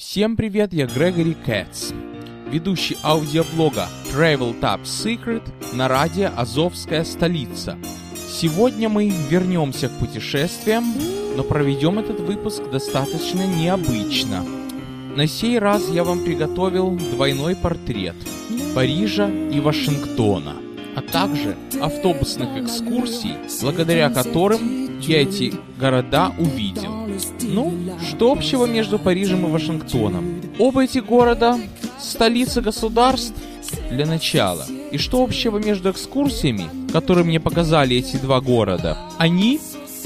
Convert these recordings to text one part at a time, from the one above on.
Всем привет, я Грегори Кэтс, ведущий аудиоблога Travel Top Secret на радио «Азовская столица». Сегодня мы вернемся к путешествиям, но проведем этот выпуск достаточно необычно. На сей раз я вам приготовил двойной портрет Парижа и Вашингтона, а также автобусных экскурсий, благодаря которым я эти города увидел. Ну, что общего между Парижем и Вашингтоном? Оба эти города – столицы государств для начала. И что общего между экскурсиями, которые мне показали эти два города? Они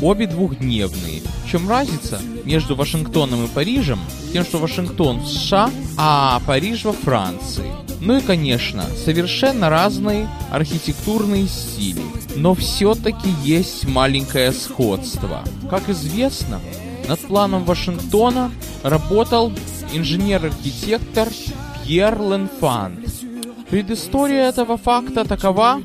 обе двухдневные. В чем разница между Вашингтоном и Парижем? Тем, что Вашингтон в США, а Париж во Франции. Ну и, конечно, совершенно разные архитектурные стили. Но все-таки есть маленькое сходство. Как известно, над планом Вашингтона работал инженер-архитектор Пьер Ленфант. Предыстория этого факта такова,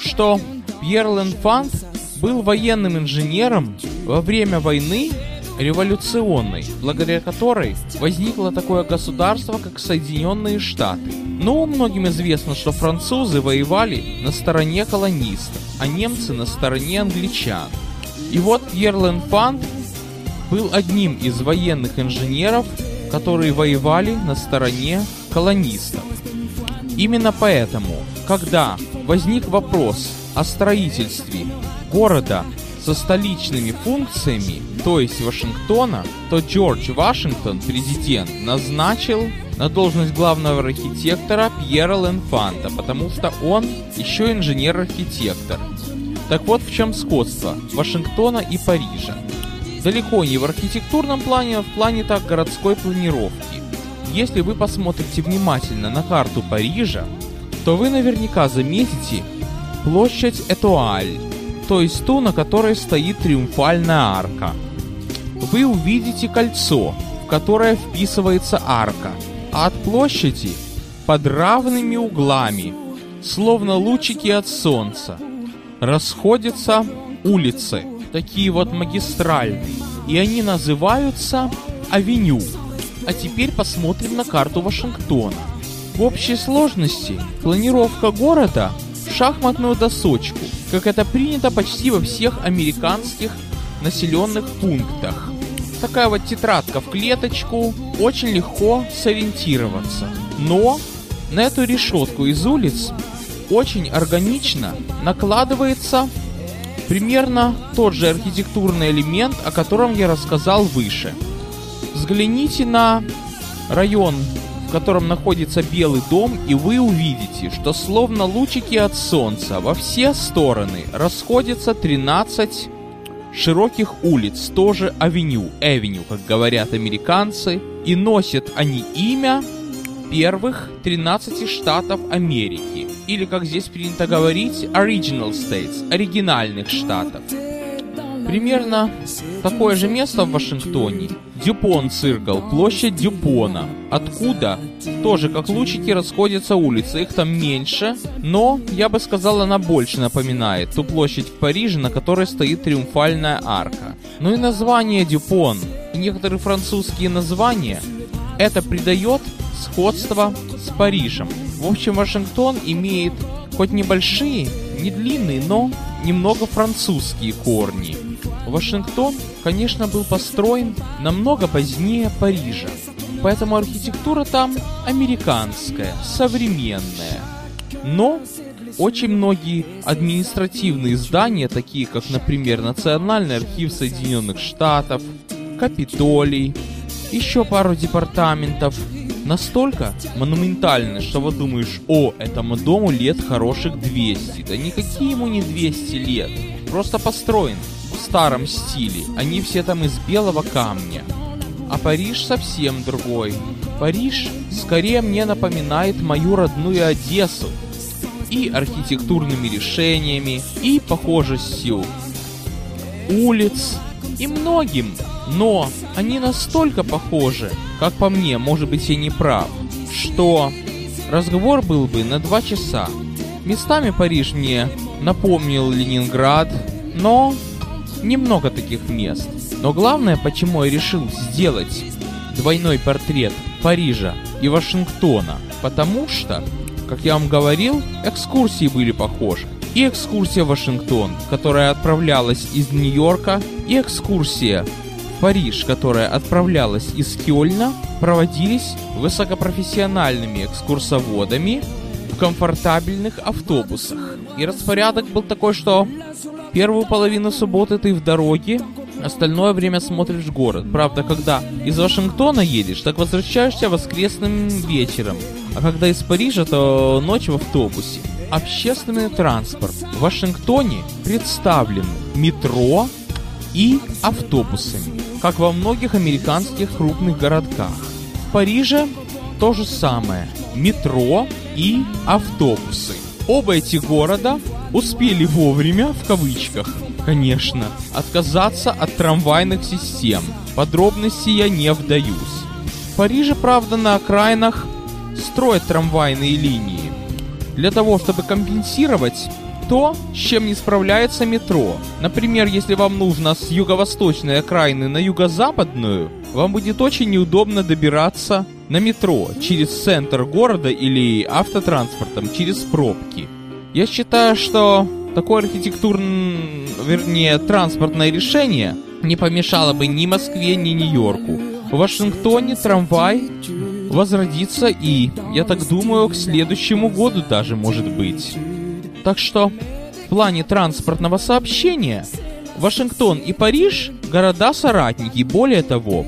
что Пьер Ленфант был военным инженером во время войны революционной, благодаря которой возникло такое государство, как Соединенные Штаты. Ну, многим известно, что французы воевали на стороне колонистов, а немцы на стороне англичан. И вот Пьер Ленфант был одним из военных инженеров, которые воевали на стороне колонистов. Именно поэтому, когда возник вопрос о строительстве города со столичными функциями, то есть Вашингтона, то Джордж Вашингтон, президент, назначил на должность главного архитектора Пьера Ленфанта, потому что он еще инженер-архитектор. Так вот в чем сходство Вашингтона и Парижа. Далеко не в архитектурном плане, а в плане так городской планировки. Если вы посмотрите внимательно на карту Парижа, то вы наверняка заметите площадь Этуаль, то есть ту, на которой стоит триумфальная арка. Вы увидите кольцо, в которое вписывается арка, а от площади под равными углами, словно лучики от солнца, расходятся улицы – такие вот магистральные, и они называются авеню. А теперь посмотрим на карту Вашингтона. В общей сложности планировка города шахматную досочку, как это принято почти во всех американских населенных пунктах. Такая вот тетрадка в клеточку, очень легко сориентироваться. Но на эту решетку из улиц очень органично накладывается Примерно тот же архитектурный элемент, о котором я рассказал выше. Взгляните на район, в котором находится Белый дом, и вы увидите, что словно лучики от солнца во все стороны расходятся 13 широких улиц, тоже авеню, авеню, как говорят американцы, и носят они имя первых 13 штатов Америки, или, как здесь принято говорить, original states, оригинальных штатов. Примерно такое же место в Вашингтоне. Дюпон Циркл, площадь Дюпона, откуда тоже как лучики расходятся улицы. Их там меньше, но, я бы сказал, она больше напоминает ту площадь в Париже, на которой стоит триумфальная арка. Ну и название Дюпон и некоторые французские названия это придает сходство с Парижем. В общем, Вашингтон имеет хоть небольшие, не длинные, но немного французские корни. Вашингтон, конечно, был построен намного позднее Парижа, поэтому архитектура там американская, современная. Но очень многие административные здания, такие как, например, Национальный архив Соединенных Штатов, Капитолий, еще пару департаментов, настолько монументальны, что вот думаешь, о, этому дому лет хороших 200. Да никакие ему не 200 лет. Просто построен старом стиле. Они все там из белого камня. А Париж совсем другой. Париж скорее мне напоминает мою родную Одессу. И архитектурными решениями, и похожестью улиц, и многим. Но они настолько похожи, как по мне, может быть я не прав, что разговор был бы на два часа. Местами Париж мне напомнил Ленинград, но немного таких мест. Но главное, почему я решил сделать двойной портрет Парижа и Вашингтона, потому что, как я вам говорил, экскурсии были похожи. И экскурсия в Вашингтон, которая отправлялась из Нью-Йорка, и экскурсия в Париж, которая отправлялась из Кёльна, проводились высокопрофессиональными экскурсоводами в комфортабельных автобусах. И распорядок был такой, что первую половину субботы ты в дороге, остальное время смотришь город. Правда, когда из Вашингтона едешь, так возвращаешься воскресным вечером. А когда из Парижа, то ночь в автобусе. Общественный транспорт в Вашингтоне представлен метро и автобусами, как во многих американских крупных городках. В Париже то же самое. Метро и автобусы. Оба эти города успели вовремя, в кавычках, конечно, отказаться от трамвайных систем. Подробности я не вдаюсь. В Париже, правда, на окраинах строят трамвайные линии. Для того, чтобы компенсировать то, с чем не справляется метро. Например, если вам нужно с юго-восточной окраины на юго-западную, вам будет очень неудобно добираться на метро через центр города или автотранспортом через пробки. Я считаю, что такое архитектурное, вернее, транспортное решение не помешало бы ни Москве, ни Нью-Йорку. В Вашингтоне трамвай возродится и, я так думаю, к следующему году даже может быть. Так что в плане транспортного сообщения Вашингтон и Париж – города-соратники. Более того,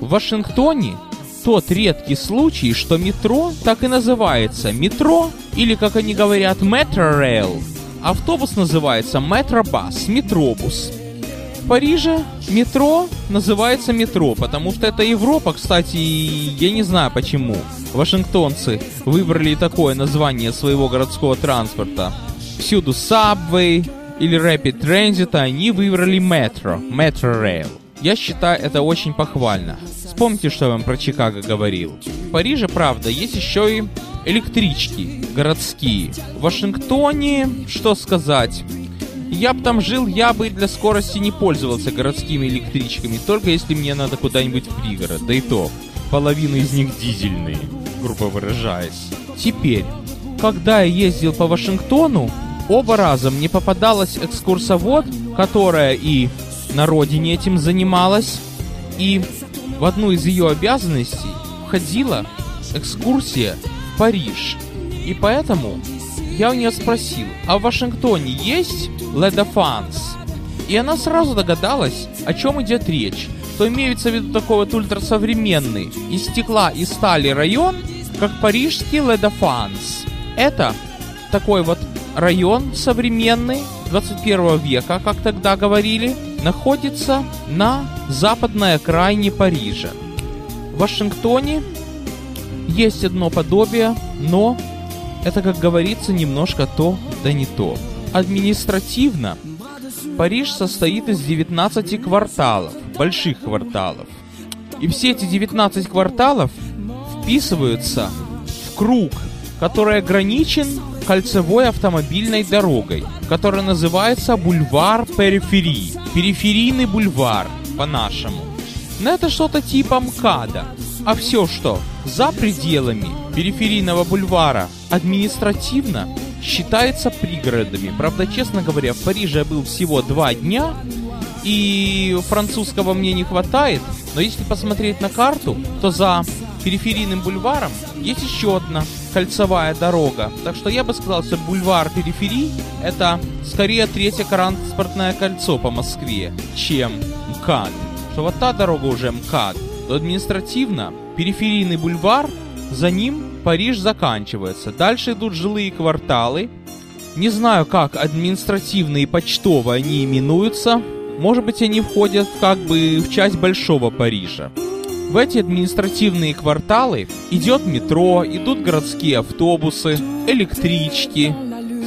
в Вашингтоне тот редкий случай, что метро так и называется метро, или, как они говорят, метрорейл. Автобус называется метробус, метробус. Париже метро называется метро, потому что это Европа, кстати, я не знаю почему. Вашингтонцы выбрали такое название своего городского транспорта. Всюду Subway или Rapid Transit, а они выбрали метро, Metro Rail. Я считаю это очень похвально. Вспомните, что я вам про Чикаго говорил. В Париже, правда, есть еще и электрички городские. В Вашингтоне, что сказать, я бы там жил, я бы для скорости не пользовался городскими электричками, только если мне надо куда-нибудь в пригород, да и то, половина из них дизельные, грубо выражаясь. Теперь, когда я ездил по Вашингтону, оба раза мне попадалась экскурсовод, которая и на родине этим занималась, и в одну из ее обязанностей входила экскурсия в Париж. И поэтому я у нее спросил, а в Вашингтоне есть Ледафанс? И она сразу догадалась, о чем идет речь. То имеется в виду такой вот ультрасовременный из стекла и стали район, как парижский Ледафанс. Это такой вот район современный 21 века, как тогда говорили, находится на западной окраине Парижа. В Вашингтоне есть одно подобие, но это, как говорится, немножко то, да не то. Административно Париж состоит из 19 кварталов, больших кварталов. И все эти 19 кварталов вписываются в круг, который ограничен кольцевой автомобильной дорогой, которая называется бульвар периферии. Периферийный бульвар, по-нашему. Но это что-то типа МКАДа. А все, что за пределами периферийного бульвара административно считается пригородами. Правда, честно говоря, в Париже я был всего два дня, и французского мне не хватает, но если посмотреть на карту, то за периферийным бульваром есть еще одна кольцевая дорога. Так что я бы сказал, что бульвар периферий это скорее третье транспортное кольцо по Москве, чем МКАД. Что вот та дорога уже МКАД, то административно периферийный бульвар, за ним Париж заканчивается. Дальше идут жилые кварталы. Не знаю, как административно и почтово они именуются. Может быть, они входят как бы в часть Большого Парижа. В эти административные кварталы идет метро, идут городские автобусы, электрички,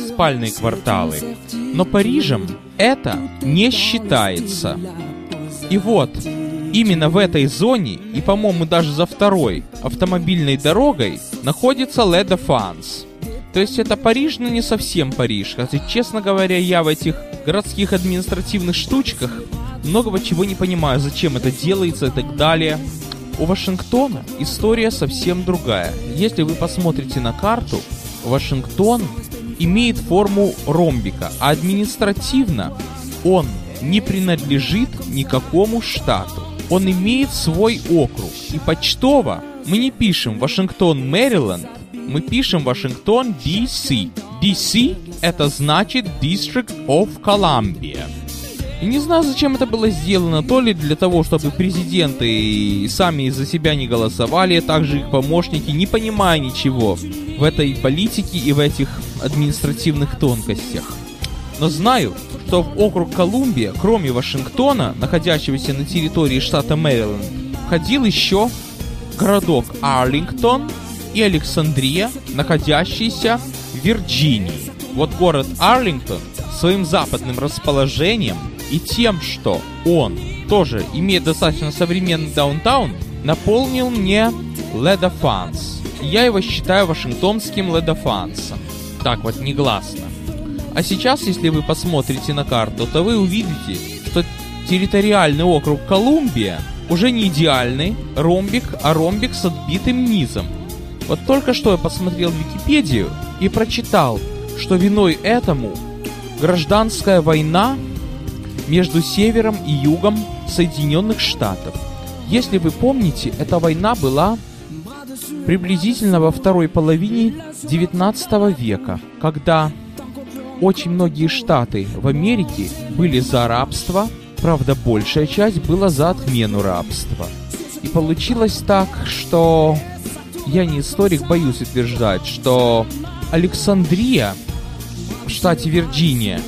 спальные кварталы. Но Парижем это не считается. И вот, именно в этой зоне, и, по-моему, даже за второй автомобильной дорогой, находится Ле де Фанс. То есть это Париж, но не совсем Париж. Хотя, честно говоря, я в этих городских административных штучках многого чего не понимаю, зачем это делается и так далее. у Вашингтона история совсем другая. Если вы посмотрите на карту, Вашингтон имеет форму ромбика, а административно он не принадлежит никакому штату. Он имеет свой округ. И почтово мы не пишем Вашингтон, Мэриленд, мы пишем Вашингтон, DC. DC это значит District of Columbia. И не знаю, зачем это было сделано, то ли для того, чтобы президенты сами за себя не голосовали, а также их помощники, не понимая ничего в этой политике и в этих административных тонкостях. Но знаю, что в округ Колумбия, кроме Вашингтона, находящегося на территории штата Мэриленд, входил еще городок Арлингтон и Александрия, находящиеся в Вирджинии. Вот город Арлингтон своим западным расположением и тем, что он тоже имеет достаточно современный даунтаун, наполнил мне Ледофанс. Я его считаю вашингтонским Ледофансом. Так вот, негласно. А сейчас, если вы посмотрите на карту, то вы увидите, что территориальный округ Колумбия уже не идеальный ромбик, а ромбик с отбитым низом. Вот только что я посмотрел Википедию и прочитал, что виной этому гражданская война между севером и югом Соединенных Штатов. Если вы помните, эта война была приблизительно во второй половине 19 века, когда очень многие штаты в Америке были за рабство, правда большая часть была за отмену рабства. И получилось так, что я не историк, боюсь утверждать, что Александрия в штате Вирджиния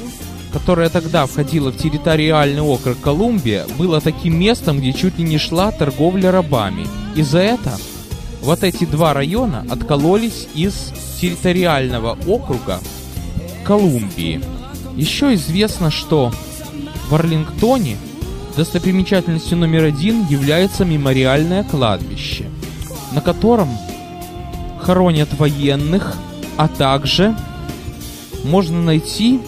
которая тогда входила в территориальный округ Колумбия, было таким местом, где чуть ли не шла торговля рабами. И за это вот эти два района откололись из территориального округа Колумбии. Еще известно, что в Арлингтоне достопримечательностью номер один является мемориальное кладбище, на котором хоронят военных, а также можно найти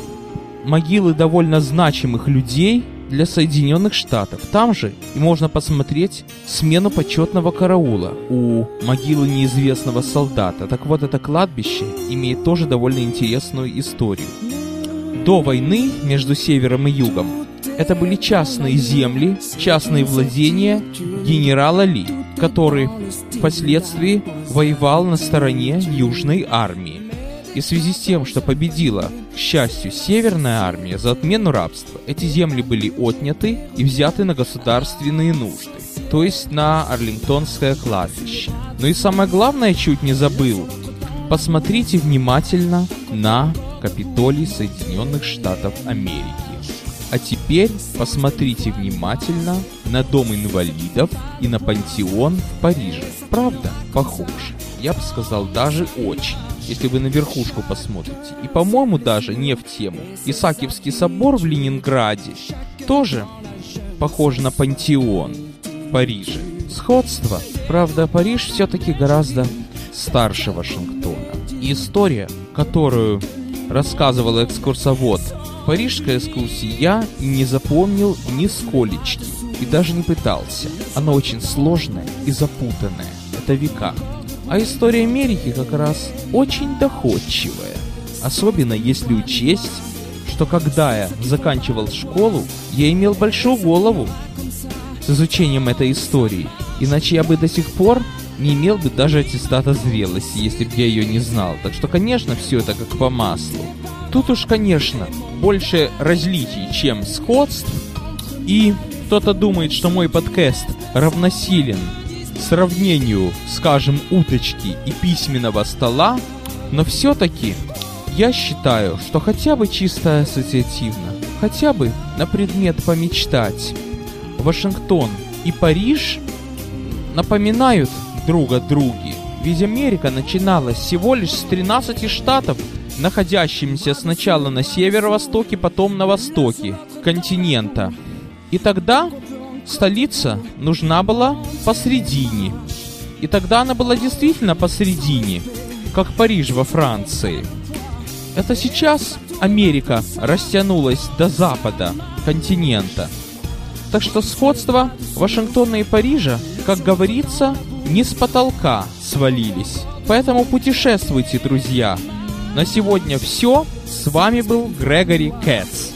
могилы довольно значимых людей для Соединенных Штатов. Там же и можно посмотреть смену почетного караула у могилы неизвестного солдата. Так вот, это кладбище имеет тоже довольно интересную историю. До войны между севером и югом это были частные земли, частные владения генерала Ли, который впоследствии воевал на стороне Южной армии. И в связи с тем, что победила, к счастью, Северная армия за отмену рабства, эти земли были отняты и взяты на государственные нужды, то есть на Арлингтонское кладбище. Но и самое главное, чуть не забыл, посмотрите внимательно на Капитолий Соединенных Штатов Америки. А теперь посмотрите внимательно на Дом инвалидов и на Пантеон в Париже. Правда, похож. Я бы сказал, даже очень если вы на верхушку посмотрите. И, по-моему, даже не в тему. Исаакиевский собор в Ленинграде тоже похож на пантеон в Париже. Сходство. Правда, Париж все-таки гораздо старше Вашингтона. И история, которую рассказывал экскурсовод парижской экскурсии, я не запомнил ни сколечки и даже не пытался. Она очень сложная и запутанная. Это века. А история Америки как раз очень доходчивая. Особенно если учесть, что когда я заканчивал школу, я имел большую голову с изучением этой истории. Иначе я бы до сих пор не имел бы даже аттестата зрелости, если бы я ее не знал. Так что, конечно, все это как по маслу. Тут уж, конечно, больше различий, чем сходств. И кто-то думает, что мой подкаст равносилен сравнению, скажем, уточки и письменного стола, но все-таки я считаю, что хотя бы чисто ассоциативно, хотя бы на предмет помечтать, Вашингтон и Париж напоминают друг о друге. Ведь Америка начиналась всего лишь с 13 штатов, находящимися сначала на северо-востоке, потом на востоке континента. И тогда столица нужна была посредине. И тогда она была действительно посредине, как Париж во Франции. Это сейчас Америка растянулась до запада континента. Так что сходство Вашингтона и Парижа как говорится, не с потолка свалились. Поэтому путешествуйте, друзья. На сегодня все. С вами был Грегори Кэтс.